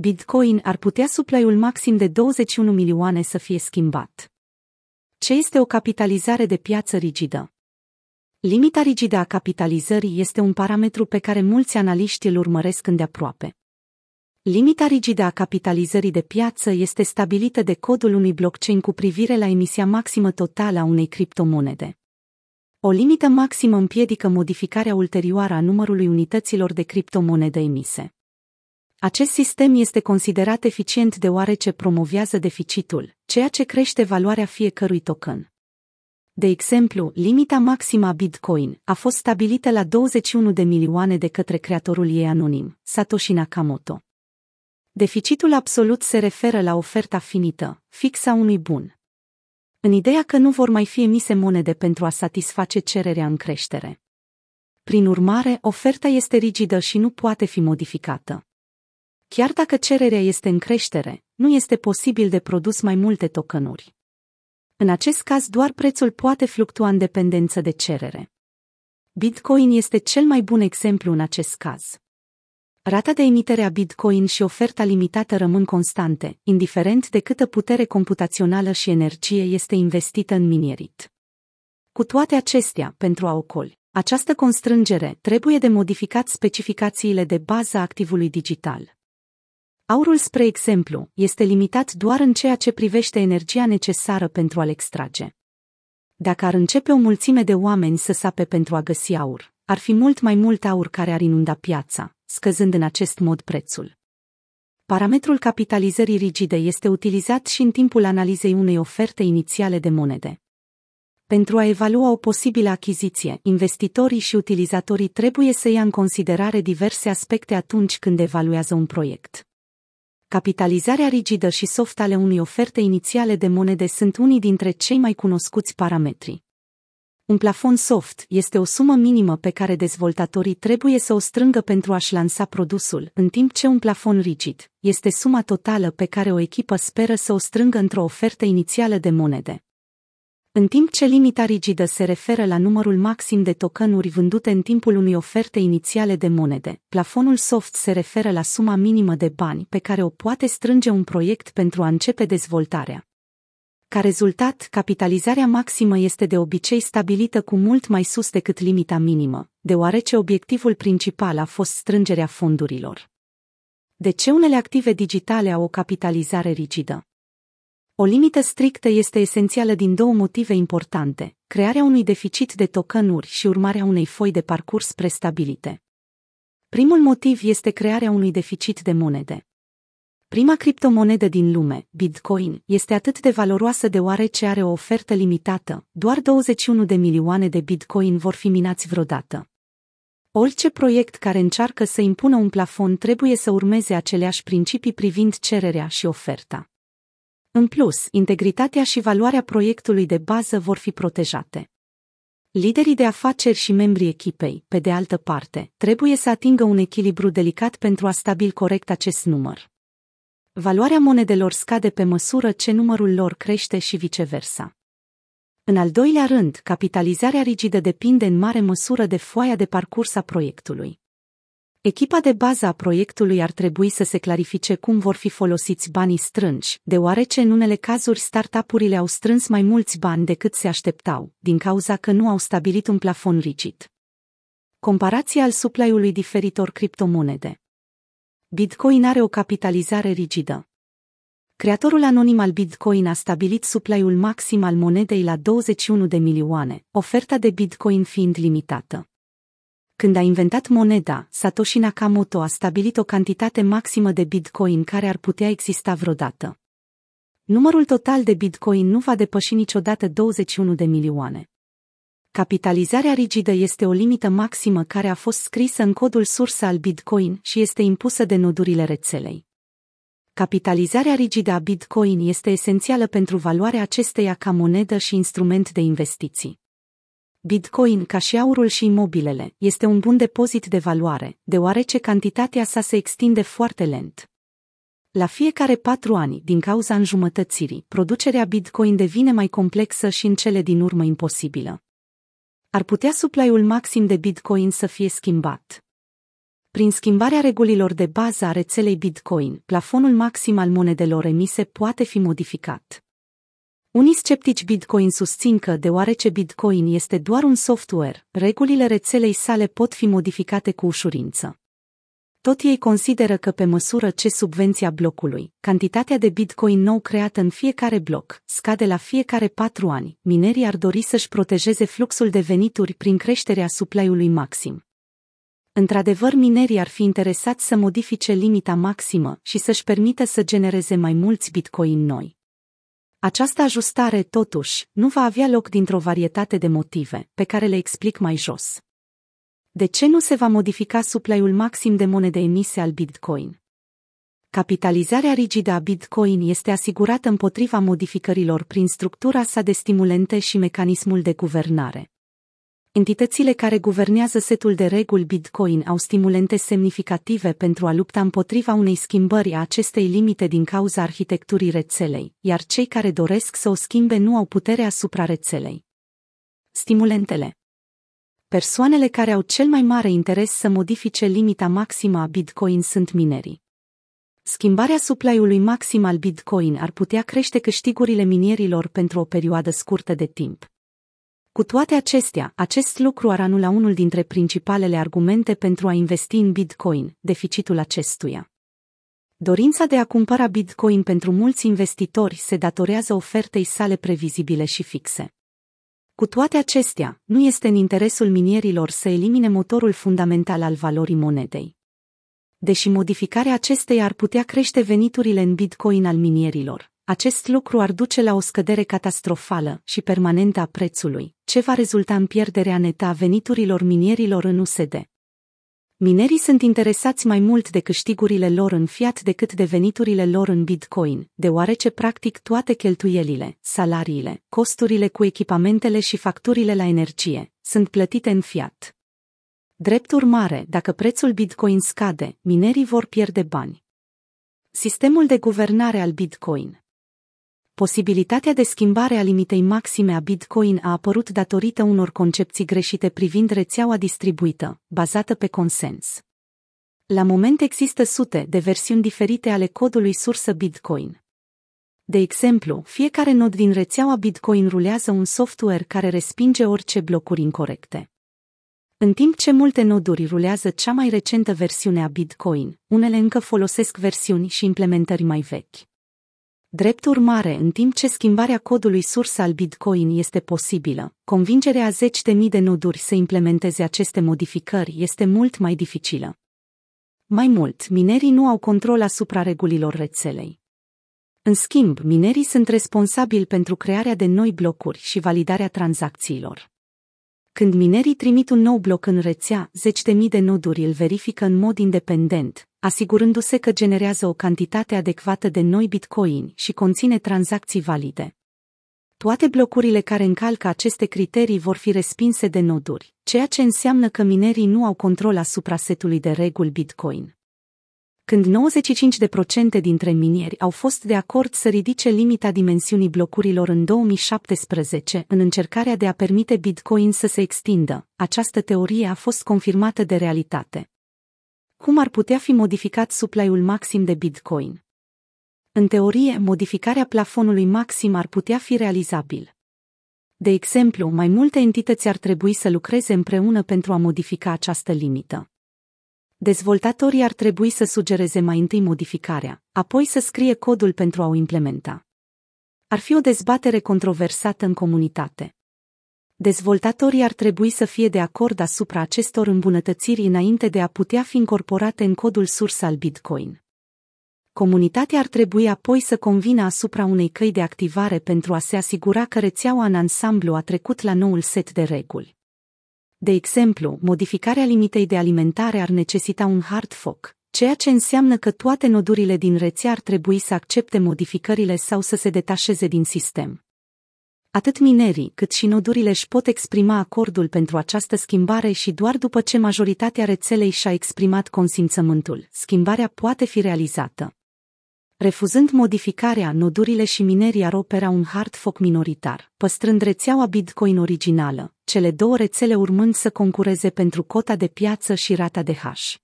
Bitcoin ar putea supply-ul maxim de 21 milioane să fie schimbat. Ce este o capitalizare de piață rigidă? Limita rigidă a capitalizării este un parametru pe care mulți analiști îl urmăresc îndeaproape. Limita rigidă a capitalizării de piață este stabilită de codul unui blockchain cu privire la emisia maximă totală a unei criptomonede. O limită maximă împiedică modificarea ulterioară a numărului unităților de criptomonedă emise. Acest sistem este considerat eficient deoarece promovează deficitul, ceea ce crește valoarea fiecărui token. De exemplu, limita maximă a Bitcoin a fost stabilită la 21 de milioane de către creatorul ei anonim, Satoshi Nakamoto. Deficitul absolut se referă la oferta finită, fixă a unui bun. În ideea că nu vor mai fi emise monede pentru a satisface cererea în creștere. Prin urmare, oferta este rigidă și nu poate fi modificată. Chiar dacă cererea este în creștere, nu este posibil de produs mai multe tokenuri. În acest caz, doar prețul poate fluctua în dependență de cerere. Bitcoin este cel mai bun exemplu în acest caz. Rata de emitere a Bitcoin și oferta limitată rămân constante, indiferent de câtă putere computațională și energie este investită în minierit. Cu toate acestea, pentru a ocoli, această constrângere trebuie de modificat specificațiile de bază a activului digital. Aurul, spre exemplu, este limitat doar în ceea ce privește energia necesară pentru a-l extrage. Dacă ar începe o mulțime de oameni să sape pentru a găsi aur, ar fi mult mai mult aur care ar inunda piața, scăzând în acest mod prețul. Parametrul capitalizării rigide este utilizat și în timpul analizei unei oferte inițiale de monede. Pentru a evalua o posibilă achiziție, investitorii și utilizatorii trebuie să ia în considerare diverse aspecte atunci când evaluează un proiect. Capitalizarea rigidă și soft ale unei oferte inițiale de monede sunt unii dintre cei mai cunoscuți parametri. Un plafon soft este o sumă minimă pe care dezvoltatorii trebuie să o strângă pentru a-și lansa produsul, în timp ce un plafon rigid este suma totală pe care o echipă speră să o strângă într-o ofertă inițială de monede. În timp ce limita rigidă se referă la numărul maxim de tokenuri vândute în timpul unei oferte inițiale de monede, plafonul soft se referă la suma minimă de bani pe care o poate strânge un proiect pentru a începe dezvoltarea. Ca rezultat, capitalizarea maximă este de obicei stabilită cu mult mai sus decât limita minimă, deoarece obiectivul principal a fost strângerea fondurilor. De ce unele active digitale au o capitalizare rigidă? O limită strictă este esențială din două motive importante, crearea unui deficit de tokenuri și urmarea unei foi de parcurs prestabilite. Primul motiv este crearea unui deficit de monede. Prima criptomonedă din lume, Bitcoin, este atât de valoroasă deoarece are o ofertă limitată, doar 21 de milioane de Bitcoin vor fi minați vreodată. Orice proiect care încearcă să impună un plafon trebuie să urmeze aceleași principii privind cererea și oferta. În plus, integritatea și valoarea proiectului de bază vor fi protejate. Liderii de afaceri și membrii echipei, pe de altă parte, trebuie să atingă un echilibru delicat pentru a stabili corect acest număr. Valoarea monedelor scade pe măsură ce numărul lor crește și viceversa. În al doilea rând, capitalizarea rigidă depinde în mare măsură de foaia de parcurs a proiectului. Echipa de bază a proiectului ar trebui să se clarifice cum vor fi folosiți banii strânși, deoarece în unele cazuri startup-urile au strâns mai mulți bani decât se așteptau, din cauza că nu au stabilit un plafon rigid. Comparația al supply-ului diferitor criptomonede. Bitcoin are o capitalizare rigidă. Creatorul anonim al Bitcoin a stabilit supply-ul maxim al monedei la 21 de milioane, oferta de Bitcoin fiind limitată. Când a inventat moneda, Satoshi Nakamoto a stabilit o cantitate maximă de Bitcoin care ar putea exista vreodată. Numărul total de Bitcoin nu va depăși niciodată 21 de milioane. Capitalizarea rigidă este o limită maximă care a fost scrisă în codul sursă al Bitcoin și este impusă de nodurile rețelei. Capitalizarea rigidă a Bitcoin este esențială pentru valoarea acesteia ca monedă și instrument de investiții. Bitcoin, ca și aurul și imobilele, este un bun depozit de valoare, deoarece cantitatea sa se extinde foarte lent. La fiecare patru ani, din cauza înjumătățirii, producerea Bitcoin devine mai complexă și în cele din urmă imposibilă. Ar putea supply-ul maxim de Bitcoin să fie schimbat. Prin schimbarea regulilor de bază a rețelei Bitcoin, plafonul maxim al monedelor emise poate fi modificat. Unii sceptici Bitcoin susțin că, deoarece Bitcoin este doar un software, regulile rețelei sale pot fi modificate cu ușurință. Tot ei consideră că pe măsură ce subvenția blocului, cantitatea de bitcoin nou creată în fiecare bloc, scade la fiecare patru ani, minerii ar dori să-și protejeze fluxul de venituri prin creșterea supply-ului maxim. Într-adevăr, minerii ar fi interesați să modifice limita maximă și să-și permită să genereze mai mulți bitcoin noi. Această ajustare, totuși, nu va avea loc dintr-o varietate de motive, pe care le explic mai jos. De ce nu se va modifica supply-ul maxim de monede emise al Bitcoin? Capitalizarea rigidă a Bitcoin este asigurată împotriva modificărilor prin structura sa de stimulente și mecanismul de guvernare. Entitățile care guvernează setul de reguli Bitcoin au stimulente semnificative pentru a lupta împotriva unei schimbări a acestei limite din cauza arhitecturii rețelei, iar cei care doresc să o schimbe nu au putere asupra rețelei. Stimulentele Persoanele care au cel mai mare interes să modifice limita maximă a Bitcoin sunt minerii. Schimbarea supply-ului maxim al Bitcoin ar putea crește câștigurile minierilor pentru o perioadă scurtă de timp. Cu toate acestea, acest lucru ar anula unul dintre principalele argumente pentru a investi în Bitcoin, deficitul acestuia. Dorința de a cumpăra Bitcoin pentru mulți investitori se datorează ofertei sale previzibile și fixe. Cu toate acestea, nu este în interesul minierilor să elimine motorul fundamental al valorii monedei. Deși modificarea acesteia ar putea crește veniturile în Bitcoin al minierilor, acest lucru ar duce la o scădere catastrofală și permanentă a prețului, ce va rezulta în pierderea netă a veniturilor minierilor în USD. Minerii sunt interesați mai mult de câștigurile lor în fiat decât de veniturile lor în Bitcoin, deoarece practic toate cheltuielile, salariile, costurile cu echipamentele și facturile la energie sunt plătite în fiat. Drept urmare, dacă prețul Bitcoin scade, minerii vor pierde bani. Sistemul de guvernare al Bitcoin Posibilitatea de schimbare a limitei maxime a Bitcoin a apărut datorită unor concepții greșite privind rețeaua distribuită, bazată pe consens. La moment există sute de versiuni diferite ale codului sursă Bitcoin. De exemplu, fiecare nod din rețeaua Bitcoin rulează un software care respinge orice blocuri incorrecte. În timp ce multe noduri rulează cea mai recentă versiune a Bitcoin, unele încă folosesc versiuni și implementări mai vechi. Drept urmare, în timp ce schimbarea codului sursă al Bitcoin este posibilă, convingerea a zeci de mii de noduri să implementeze aceste modificări este mult mai dificilă. Mai mult, minerii nu au control asupra regulilor rețelei. În schimb, minerii sunt responsabili pentru crearea de noi blocuri și validarea tranzacțiilor. Când minerii trimit un nou bloc în rețea, zeci de mii de noduri îl verifică în mod independent, asigurându-se că generează o cantitate adecvată de noi bitcoin și conține tranzacții valide. Toate blocurile care încalcă aceste criterii vor fi respinse de noduri, ceea ce înseamnă că minerii nu au control asupra setului de reguli bitcoin când 95% dintre minieri au fost de acord să ridice limita dimensiunii blocurilor în 2017 în încercarea de a permite Bitcoin să se extindă, această teorie a fost confirmată de realitate. Cum ar putea fi modificat supply-ul maxim de Bitcoin? În teorie, modificarea plafonului maxim ar putea fi realizabil. De exemplu, mai multe entități ar trebui să lucreze împreună pentru a modifica această limită. Dezvoltatorii ar trebui să sugereze mai întâi modificarea, apoi să scrie codul pentru a o implementa. Ar fi o dezbatere controversată în comunitate. Dezvoltatorii ar trebui să fie de acord asupra acestor îmbunătățiri înainte de a putea fi incorporate în codul sursă al Bitcoin. Comunitatea ar trebui apoi să convină asupra unei căi de activare pentru a se asigura că rețeaua în ansamblu a trecut la noul set de reguli. De exemplu, modificarea limitei de alimentare ar necesita un hard fork, ceea ce înseamnă că toate nodurile din rețea ar trebui să accepte modificările sau să se detașeze din sistem. Atât minerii cât și nodurile își pot exprima acordul pentru această schimbare și doar după ce majoritatea rețelei și-a exprimat consimțământul, schimbarea poate fi realizată. Refuzând modificarea, nodurile și minerii ar opera un hard fork minoritar, păstrând rețeaua Bitcoin originală, cele două rețele urmând să concureze pentru cota de piață și rata de hash.